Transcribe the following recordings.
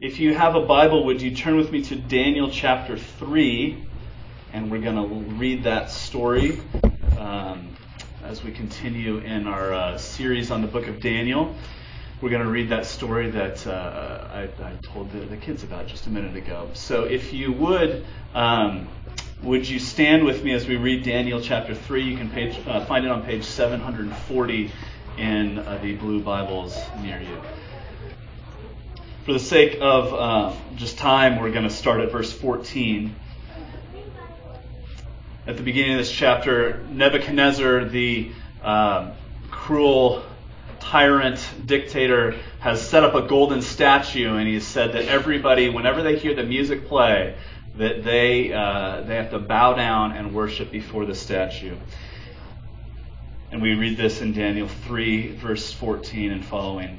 if you have a Bible, would you turn with me to Daniel chapter 3? And we're going to read that story um, as we continue in our uh, series on the book of Daniel. We're going to read that story that uh, I, I, told the, the, kids about just a minute ago. So if you would, um, would you stand with me as we read Daniel chapter 3? You can page, uh, find it on page 740 in uh, the blue Bibles near you. For the sake of uh, just time, we're going to start at verse 14. At the beginning of this chapter, Nebuchadnezzar, the uh, cruel tyrant dictator, has set up a golden statue, and he said that everybody, whenever they hear the music play, that they uh, they have to bow down and worship before the statue. And we read this in Daniel 3, verse 14 and following.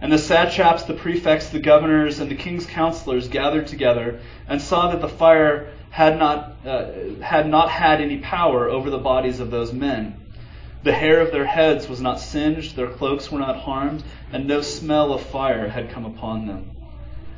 and the satraps, the prefects, the governors, and the king's counselors gathered together and saw that the fire had not, uh, had not had any power over the bodies of those men. The hair of their heads was not singed, their cloaks were not harmed, and no smell of fire had come upon them.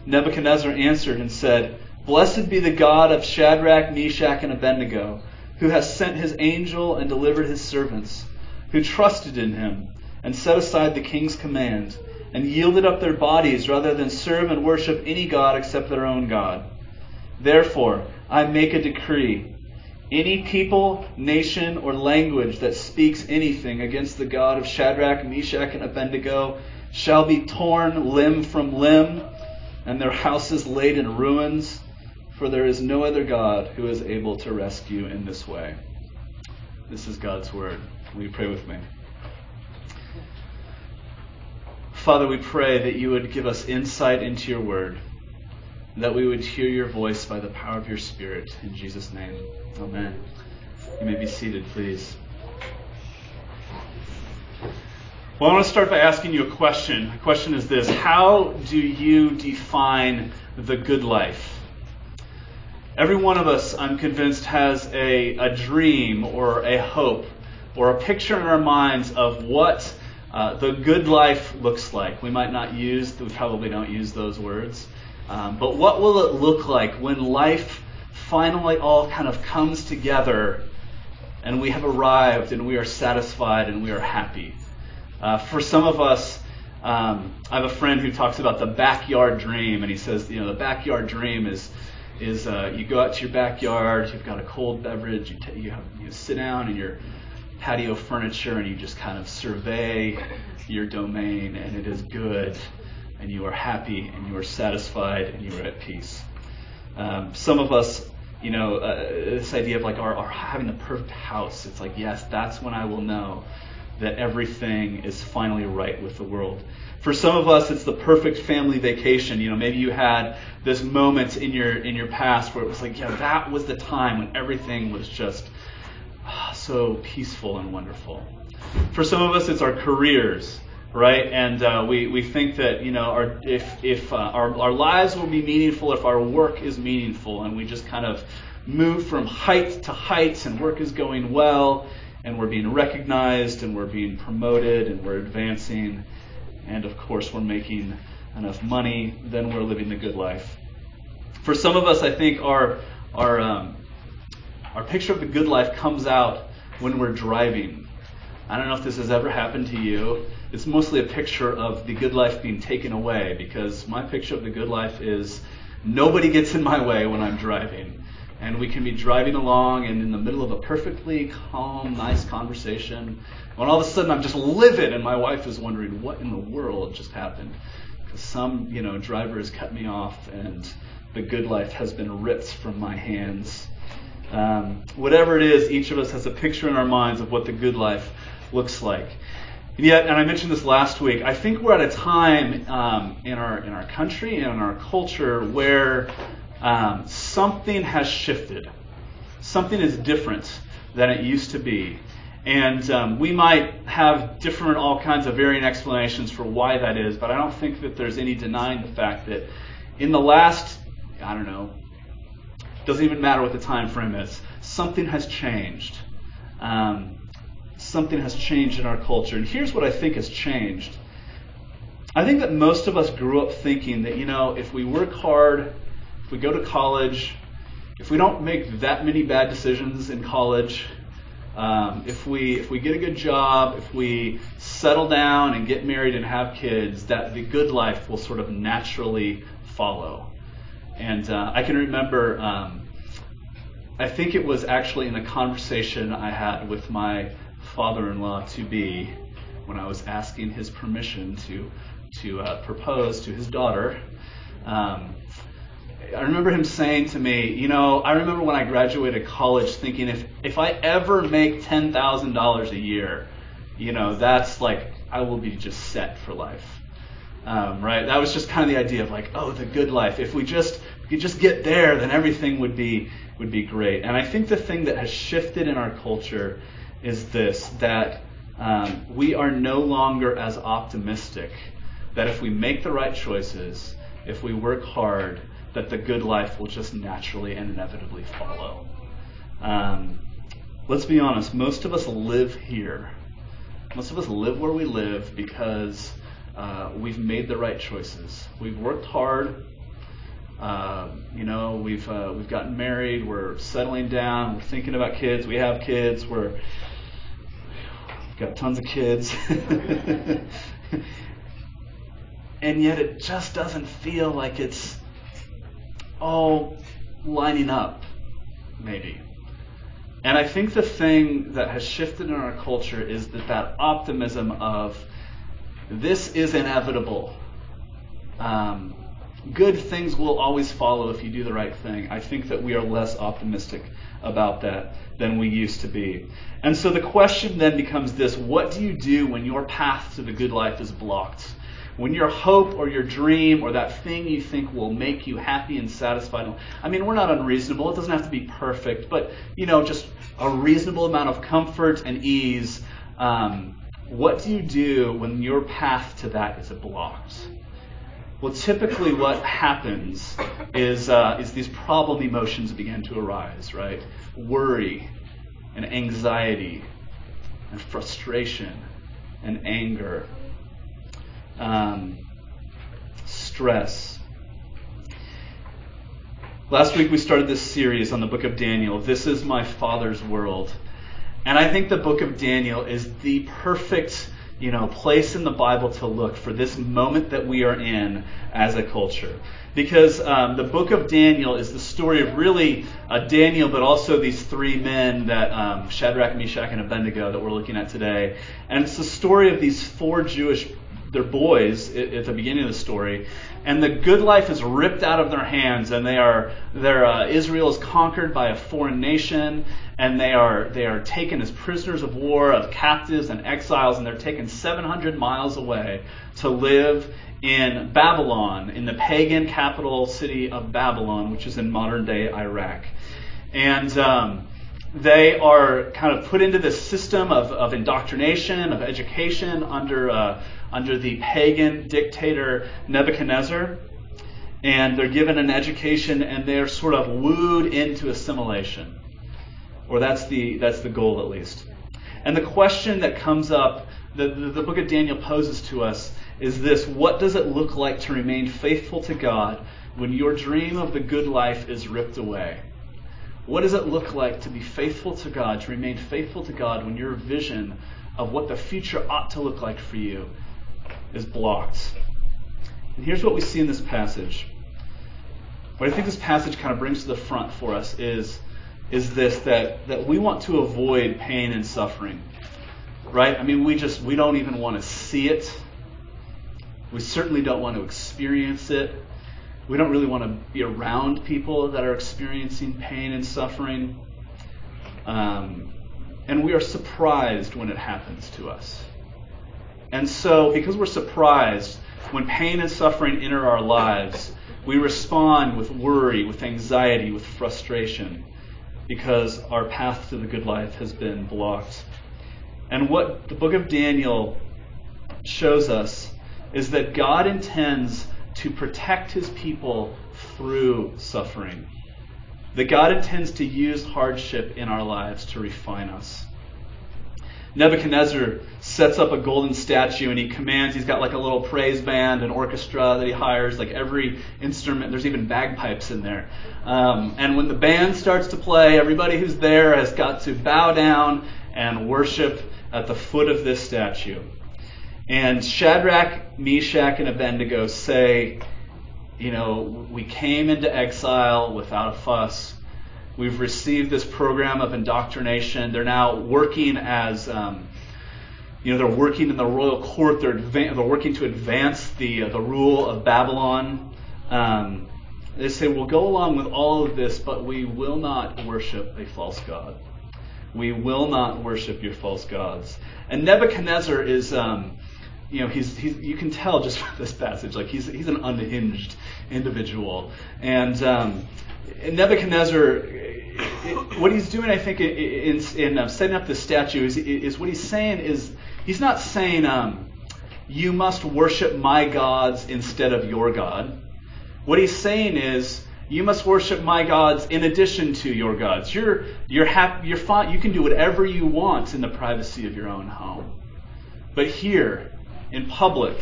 Nebuchadnezzar answered and said, Blessed be the God of Shadrach, Meshach, and Abednego, who has sent his angel and delivered his servants, who trusted in him and set aside the king's command, and yielded up their bodies rather than serve and worship any God except their own God. Therefore, I make a decree. Any people, nation, or language that speaks anything against the God of Shadrach, Meshach, and Abednego shall be torn limb from limb, and their houses laid in ruins for there is no other God who is able to rescue in this way. This is God's word. Will you pray with me? Father, we pray that you would give us insight into your word, that we would hear your voice by the power of your Spirit. In Jesus' name, amen. You may be seated, please. Well, I want to start by asking you a question. The question is this How do you define the good life? Every one of us, I'm convinced, has a, a dream or a hope or a picture in our minds of what uh, the good life looks like. We might not use, we probably don't use those words, um, but what will it look like when life finally all kind of comes together and we have arrived and we are satisfied and we are happy. Uh, for some of us, um, I have a friend who talks about the backyard dream, and he says, you know, the backyard dream is is uh, you go out to your backyard, you've got a cold beverage, you, t- you, have, you sit down in your patio furniture, and you just kind of survey your domain, and it is good, and you are happy, and you are satisfied, and you are at peace. Um, some of us, you know, uh, this idea of like our, our having the perfect house, it's like, yes, that's when I will know that everything is finally right with the world. For some of us, it's the perfect family vacation. You know, maybe you had this moment in your in your past where it was like, yeah, that was the time when everything was just so peaceful and wonderful. For some of us, it's our careers, right? And uh, we we think that you know, our, if if uh, our our lives will be meaningful if our work is meaningful, and we just kind of move from height to height, and work is going well and we're being recognized and we're being promoted and we're advancing and of course we're making enough money then we're living the good life for some of us i think our our um, our picture of the good life comes out when we're driving i don't know if this has ever happened to you it's mostly a picture of the good life being taken away because my picture of the good life is nobody gets in my way when i'm driving and we can be driving along and in the middle of a perfectly calm, nice conversation, when all of a sudden I'm just livid and my wife is wondering what in the world just happened. Because some, you know, driver has cut me off and the good life has been ripped from my hands. Um, whatever it is, each of us has a picture in our minds of what the good life looks like. And yet, and I mentioned this last week, I think we're at a time um, in our in our country and in our culture where um, something has shifted. Something is different than it used to be. And um, we might have different, all kinds of varying explanations for why that is, but I don't think that there's any denying the fact that in the last, I don't know, doesn't even matter what the time frame is, something has changed. Um, something has changed in our culture. And here's what I think has changed. I think that most of us grew up thinking that, you know, if we work hard if we go to college, if we don't make that many bad decisions in college, um, if we if we get a good job, if we settle down and get married and have kids, that the good life will sort of naturally follow. And uh, I can remember, um, I think it was actually in a conversation I had with my father-in-law to be when I was asking his permission to to uh, propose to his daughter. Um, I remember him saying to me, you know, I remember when I graduated college thinking if if I ever make ten thousand dollars a year, you know, that's like I will be just set for life. Um, right? That was just kind of the idea of like, oh, the good life. If we just if we just get there, then everything would be would be great. And I think the thing that has shifted in our culture is this: that um, we are no longer as optimistic. That if we make the right choices, if we work hard, that the good life will just naturally and inevitably follow. Um, let's be honest, most of us live here. Most of us live where we live because uh, we've made the right choices. We've worked hard. Uh, you know, we've uh, we've gotten married. We're settling down. We're thinking about kids. We have kids. We're we've got tons of kids. and yet, it just doesn't feel like it's all lining up, maybe. And I think the thing that has shifted in our culture is that that optimism of this is inevitable. Um, good things will always follow if you do the right thing. I think that we are less optimistic about that than we used to be. And so the question then becomes this what do you do when your path to the good life is blocked? when your hope or your dream or that thing you think will make you happy and satisfied i mean we're not unreasonable it doesn't have to be perfect but you know just a reasonable amount of comfort and ease um, what do you do when your path to that is blocked well typically what happens is uh, is these problem emotions begin to arise right worry and anxiety and frustration and anger um, stress. Last week we started this series on the book of Daniel. This is my father's world. And I think the book of Daniel is the perfect, you know, place in the Bible to look for this moment that we are in as a culture. Because um, the book of Daniel is the story of really uh, Daniel, but also these three men that um, Shadrach, Meshach, and Abednego that we're looking at today. And it's the story of these four Jewish they're boys at, at, the beginning of the story, and the good life is ripped out of their hands, and they are their uh, Israel is conquered by a foreign nation, and they are they are taken as prisoners of war, of captives and exiles, and they're taken 700 miles away to live in Babylon, in the pagan capital city of Babylon, which is in modern day Iraq, and um, they are kind of put into this system of, of indoctrination, of education under uh, under the pagan dictator Nebuchadnezzar. And they're given an education and they're sort of wooed into assimilation. Or that's the, that's the goal, at least. And the question that comes up, the, the, the book of Daniel poses to us, is this What does it look like to remain faithful to God when your dream of the good life is ripped away? What does it look like to be faithful to God, to remain faithful to God when your vision of what the future ought to look like for you is blocked. And here's what we see in this passage. What I think this passage kind of brings to the front for us is, is this that, that we want to avoid pain and suffering. Right? I mean, we just, we don't even want to see it. We certainly don't want to experience it. We don't really want to be around people that are experiencing pain and suffering. Um, and we are surprised when it happens to us. And so, because we're surprised when pain and suffering enter our lives, we respond with worry, with anxiety, with frustration, because our path to the good life has been blocked. And what the book of Daniel shows us is that God intends to protect his people through suffering. That God intends to use hardship in our lives to refine us. Nebuchadnezzar sets up a golden statue and he commands, he's got like a little praise band, an orchestra that he hires, like every instrument, there's even bagpipes in there. Um, and when the band starts to play, everybody who's there has got to bow down and worship at the foot of this statue. And Shadrach, Meshach, and Abednego say, you know, we came into exile without a fuss. We've received this program of indoctrination. They're now working as, um, you know, they're working in the royal court. They're, adva- they're working to advance the, uh, the rule of Babylon. Um, they say, we'll go along with all of this, but we will not worship a false God. We will not worship your false gods. And Nebuchadnezzar is, um, you know, he's, he's, you can tell just from this passage, like he's, he's an unhinged individual. And, um, Nebuchadnezzar, what he's doing, I think, in, in uh, setting up the statue is, is, what he's saying is he's not saying um, you must worship my gods instead of your God. What he's saying is you must worship my gods in addition to your gods. You're you're happy, you're fine. You can do whatever you want in the privacy of your own home, but here in public,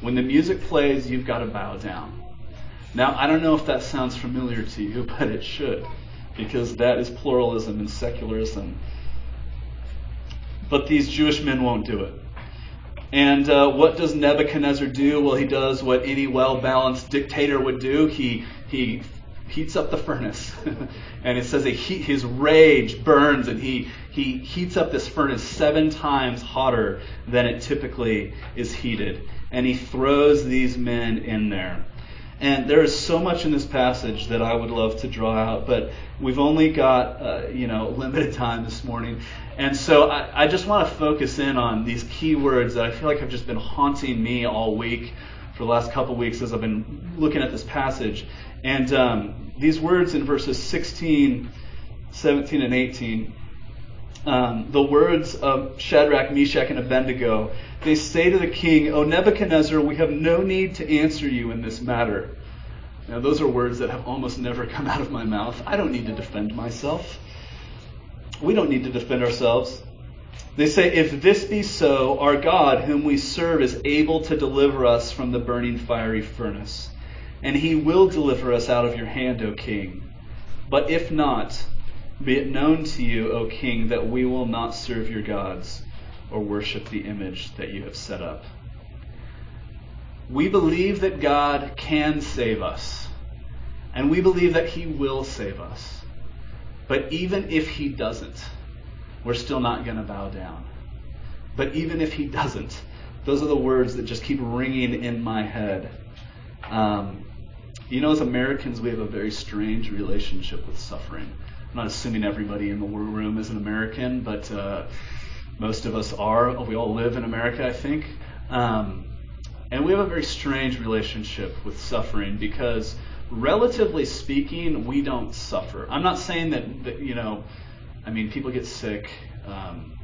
when the music plays, you've got to bow down. Now, I don't know if that sounds familiar to you, but it should, because that is pluralism and secularism. But these Jewish men won't do it. And uh, what does Nebuchadnezzar do? Well, he does what any well balanced dictator would do. He, he heats up the furnace. and it says that he, his rage burns and he, he heats up this furnace seven times hotter than it typically is heated. And he throws these men in there. And there is so much in this passage that I would love to draw out, but we've only got uh, you know limited time this morning, and so I, I just want to focus in on these key words that I feel like have just been haunting me all week for the last couple weeks as I've been looking at this passage. And um, these words in verses 16, 17, and 18 um, the words of Shadrach, Meshach, and Abednego. They say to the king, O Nebuchadnezzar, we have no need to answer you in this matter. Now, those are words that have almost never come out of my mouth. I don't need to defend myself. We don't need to defend ourselves. They say, If this be so, our God, whom we serve, is able to deliver us from the burning fiery furnace. and he will deliver us out of your hand, O king. But if not, be it known to you, O king, that we will not serve your gods or worship the image that you have set up. We believe that God can save us, and we believe that he will save us. But even if he doesn't, we're still not going to bow down. But even if he doesn't, those are the words that just keep ringing in my head. Um, you know, as Americans, we have a very strange relationship with suffering. I'm not assuming everybody in the room is an American, but uh, most of us are. We all live in America, I think. Um, and we have a very strange relationship with suffering because, relatively speaking, we don't suffer. I'm not saying that, that you know, I mean, people get sick. Um,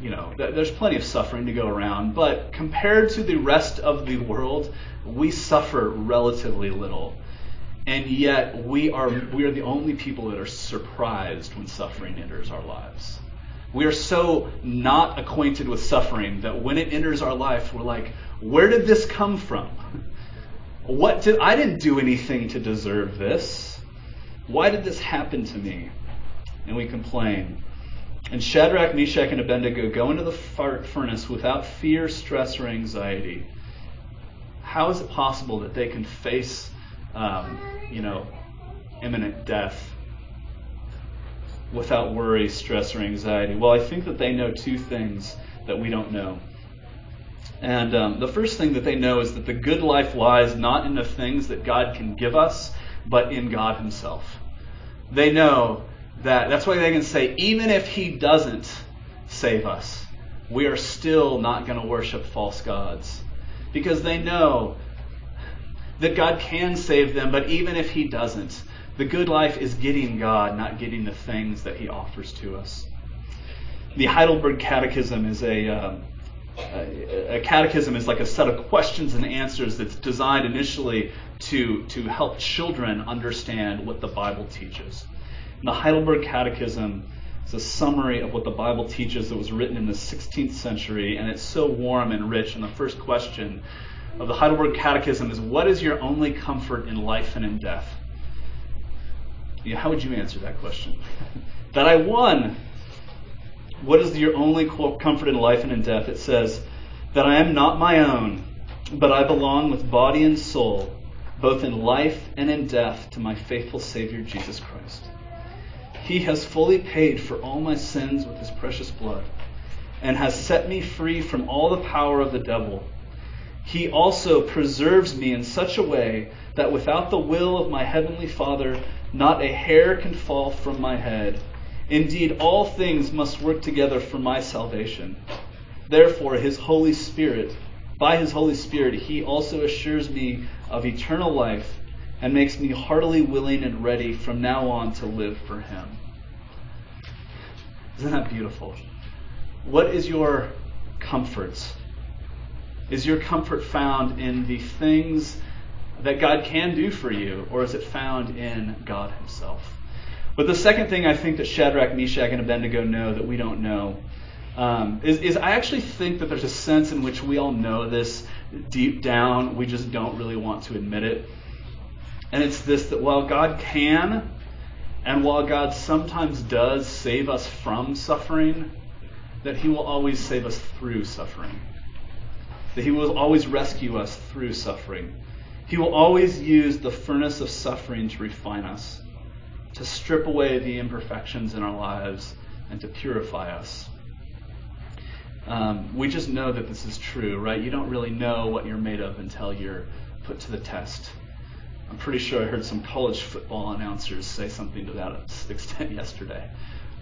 you know, there's plenty of suffering to go around, but compared to the rest of the world, we suffer relatively little. And yet we are we are the only people that are surprised when suffering enters our lives. We are so not acquainted with suffering that when it enters our life, we're like, where did this come from? What did I didn't do anything to deserve this? Why did this happen to me? And we complain. And Shadrach, Meshach, and Abednego go into the furnace without fear, stress, or anxiety. How is it possible that they can face, um, you know, imminent death without worry, stress, or anxiety? Well, I think that they know two things that we don't know. And um, the first thing that they know is that the good life lies not in the things that God can give us, but in God Himself. They know that that's why they can say, even if he doesn't save us, we are still not going to worship false gods. Because they know that God can save them, but even if he doesn't, the good life is getting God, not getting the things that he offers to us. The Heidelberg Catechism is a, uh, a catechism is like a set of questions and answers that's designed initially to, to help children understand what the Bible teaches. And the Heidelberg Catechism is a summary of what the Bible teaches that was written in the 16th century, and it's so warm and rich. And the first question of the Heidelberg Catechism is What is your only comfort in life and in death? How would you answer that question? that I won. What is your only comfort in life and in death? It says, That I am not my own, but I belong with body and soul, both in life and in death, to my faithful Savior Jesus Christ. He has fully paid for all my sins with his precious blood and has set me free from all the power of the devil. He also preserves me in such a way that without the will of my heavenly Father, not a hair can fall from my head. Indeed, all things must work together for my salvation. Therefore, his Holy Spirit, by his Holy Spirit, he also assures me of eternal life and makes me heartily willing and ready from now on to live for Him. Isn't that beautiful? What is your comfort? Is your comfort found in the things that God can do for you, or is it found in God Himself? But the second thing I think that Shadrach, Meshach, and Abednego know that we don't know um, is, is I actually think that there's a sense in which we all know this deep down. We just don't really want to admit it. And it's this that while God can, and while God sometimes does save us from suffering, that He will always save us through suffering. That He will always rescue us through suffering. He will always use the furnace of suffering to refine us, to strip away the imperfections in our lives, and to purify us. Um, we just know that this is true, right? You don't really know what you're made of until you're put to the test. I'm pretty sure I heard some college football announcers say something to that extent yesterday,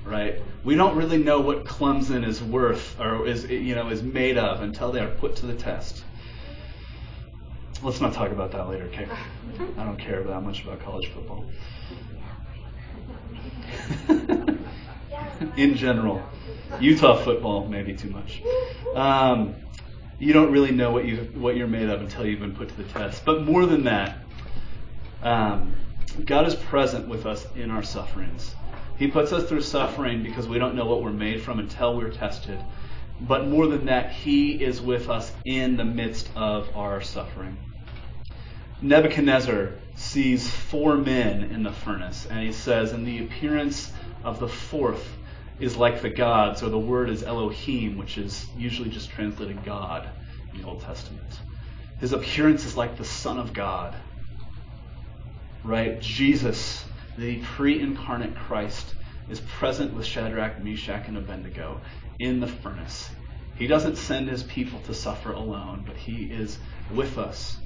right? We don't really know what Clemson is worth or is you know is made of until they are put to the test. Let's not talk about that later, okay? I don't care that much about college football. In general, Utah football maybe too much. Um, you don't really know what you what you're made of until you've been put to the test. But more than that, um, God is present with us in our sufferings. He puts us through suffering because we don't know what we're made from until we're tested. But more than that, He is with us in the midst of our suffering. Nebuchadnezzar sees four men in the furnace, and he says, And the appearance of the fourth is like the gods, or the word is Elohim, which is usually just translated God in the Old Testament. His appearance is like the Son of God. Right? Jesus, the pre incarnate Christ, is present with Shadrach, Meshach, and Abednego in the furnace. He doesn't send his people to suffer alone, but he is with us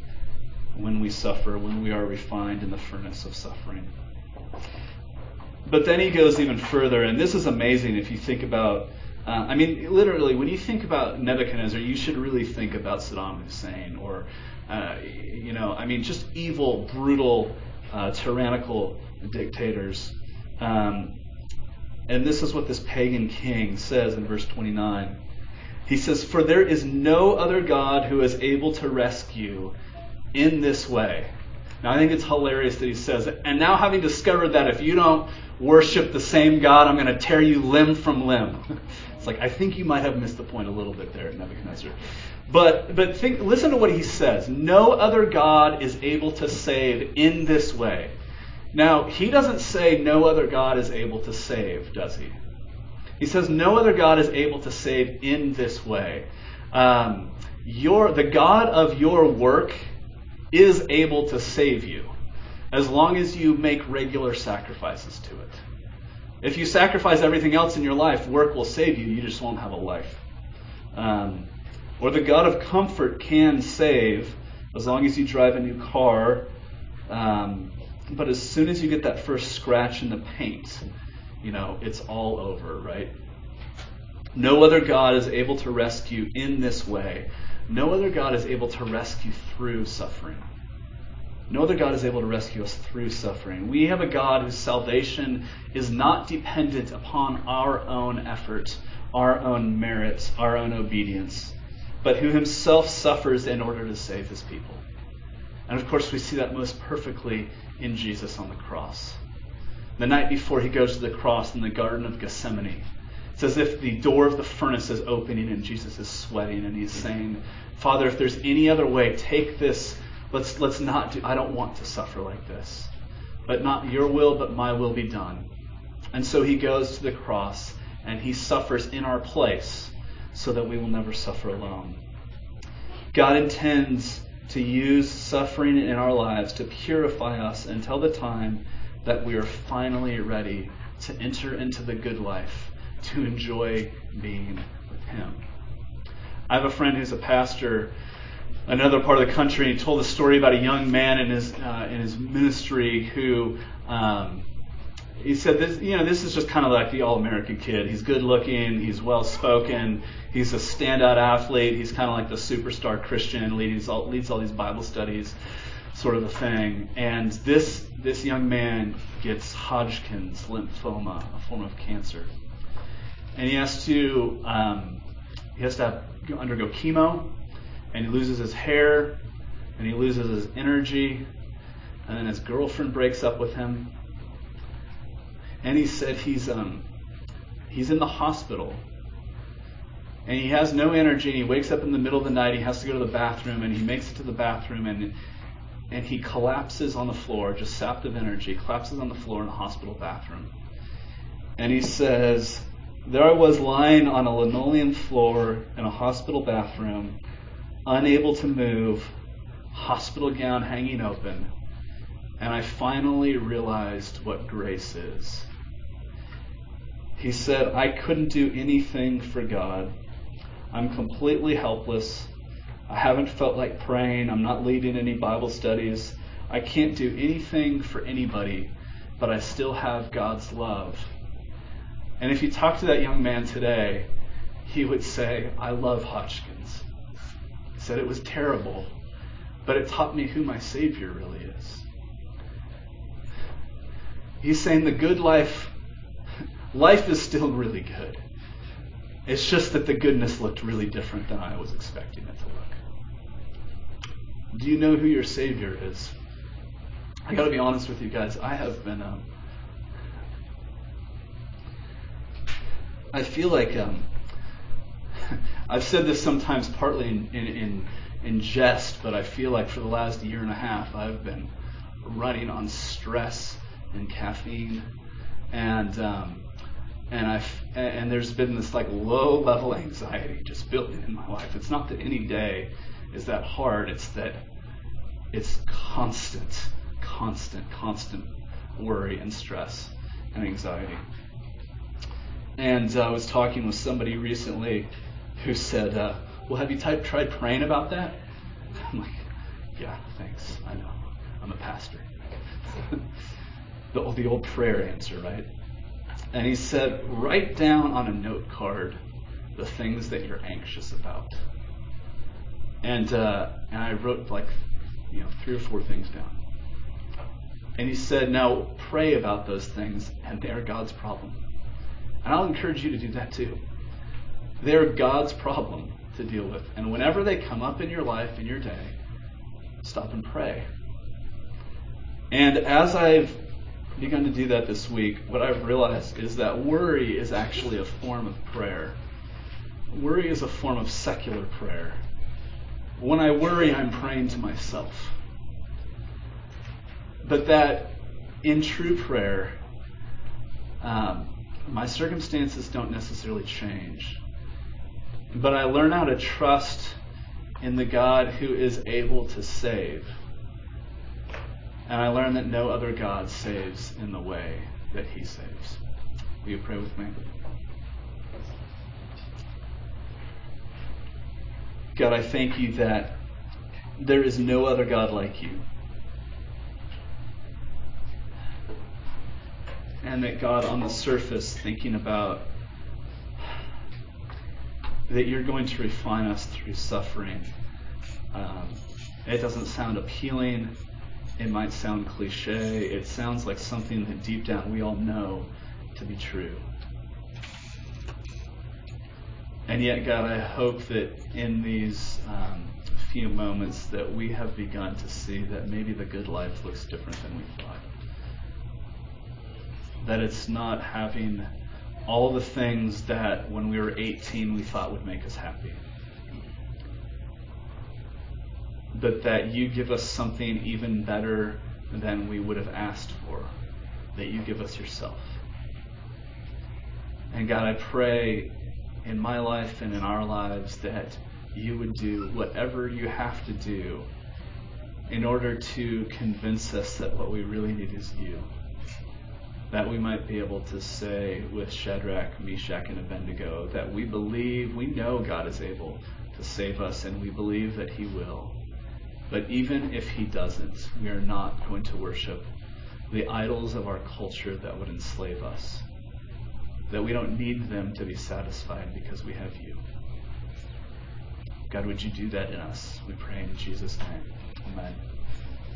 when we suffer, when we are refined in the furnace of suffering. But then he goes even further, and this is amazing if you think about. Uh, I mean, literally, when you think about Nebuchadnezzar, you should really think about Saddam Hussein, or, uh, you know, I mean, just evil, brutal, uh, tyrannical dictators. Um, and this is what this pagan king says in verse 29. He says, For there is no other God who is able to rescue in this way. Now, I think it's hilarious that he says. And now, having discovered that if you don't worship the same God, I'm going to tear you limb from limb. It's like, I think you might have missed the point a little bit there, Nebuchadnezzar. But, but think, listen to what he says. No other God is able to save in this way. Now, he doesn't say no other God is able to save, does he? He says no other God is able to save in this way. Um, your, the God of your work is able to save you as long as you make regular sacrifices to it. If you sacrifice everything else in your life, work will save you. You just won't have a life. Um, or the God of comfort can save as long as you drive a new car. Um, but as soon as you get that first scratch in the paint, you know, it's all over, right? No other God is able to rescue in this way. No other God is able to rescue through suffering. No other God is able to rescue us through suffering. We have a God whose salvation is not dependent upon our own effort, our own merits, our own obedience, but who himself suffers in order to save his people. And of course, we see that most perfectly in Jesus on the cross. The night before he goes to the cross in the Garden of Gethsemane, it's as if the door of the furnace is opening and Jesus is sweating and he's saying, Father, if there's any other way, take this. Let's, let's not do, I don't want to suffer like this. But not your will, but my will be done. And so he goes to the cross and he suffers in our place so that we will never suffer alone. God intends to use suffering in our lives to purify us until the time that we are finally ready to enter into the good life to enjoy being with Him. I have a friend who's a pastor another part of the country. He told a story about a young man in his uh, in his ministry who um, he said this you know this is just kind of like the all American kid. He's good looking, he's well spoken, he's a standout athlete, he's kind of like the superstar Christian, leads all, leads all these Bible studies, sort of a thing. And this this young man gets Hodgkin's lymphoma, a form of cancer and he has to um, he has to have, undergo chemo, and he loses his hair, and he loses his energy, and then his girlfriend breaks up with him, and he said he's um, he's in the hospital, and he has no energy, and he wakes up in the middle of the night, he has to go to the bathroom, and he makes it to the bathroom, and and he collapses on the floor, just sapped of energy, collapses on the floor in the hospital bathroom. And he says, there I was lying on a linoleum floor in a hospital bathroom, unable to move, hospital gown hanging open, and I finally realized what grace is. He said, I couldn't do anything for God. I'm completely helpless. I haven't felt like praying. I'm not leading any Bible studies. I can't do anything for anybody, but I still have God's love and if you talk to that young man today, he would say, I love Hodgkin's. He said it was terrible, but it taught me who my Savior really is. He's saying the good life, life is still really good. It's just that the goodness looked really different than I was expecting it to look. Do you know who your Savior is? I got to be honest with you guys. I have been um, I feel like um, I've said this sometimes partly in, in, in, in jest, but I feel like for the last year and a half, I've been running on stress and caffeine, and um, and I and there's been this like low level anxiety just building in my life. It's not that any day is that hard. It's that it's constant, constant, constant worry and stress and anxiety. And uh, I was talking with somebody recently who said, uh, "Well, have you type, tried praying about that?" I'm like, "Yeah, thanks. I know. I'm a pastor." the, the old prayer answer, right? And he said, "Write down on a note card the things that you're anxious about." And uh, and I wrote like, you know, three or four things down. And he said, "Now pray about those things, and they're God's problem." And I'll encourage you to do that too. They're God's problem to deal with. And whenever they come up in your life, in your day, stop and pray. And as I've begun to do that this week, what I've realized is that worry is actually a form of prayer. Worry is a form of secular prayer. When I worry, I'm praying to myself. But that in true prayer, um, my circumstances don't necessarily change. But I learn how to trust in the God who is able to save. And I learn that no other God saves in the way that he saves. Will you pray with me? God, I thank you that there is no other God like you. and that God, on the surface, thinking about that you're going to refine us through suffering. Um, it doesn't sound appealing. It might sound cliche. It sounds like something that deep down we all know to be true. And yet, God, I hope that in these um, few moments that we have begun to see that maybe the good life looks different than we thought that it's not having all the things that when we were 18 we thought would make us happy. But that you give us something even better than we would have asked for, that you give us yourself. And God, I pray in my life and in our lives that you would do whatever you have to do in order to convince us that what we really need is you that we might be able to say with Shadrach, Meshach, and Abednego that we believe, we know God is able to save us, and we believe that He will. But even if He doesn't, we are not going to worship the idols of our culture that would enslave us. That we don't need them to be satisfied because we have you. God, would you do that in us? We pray in Jesus' name. Amen.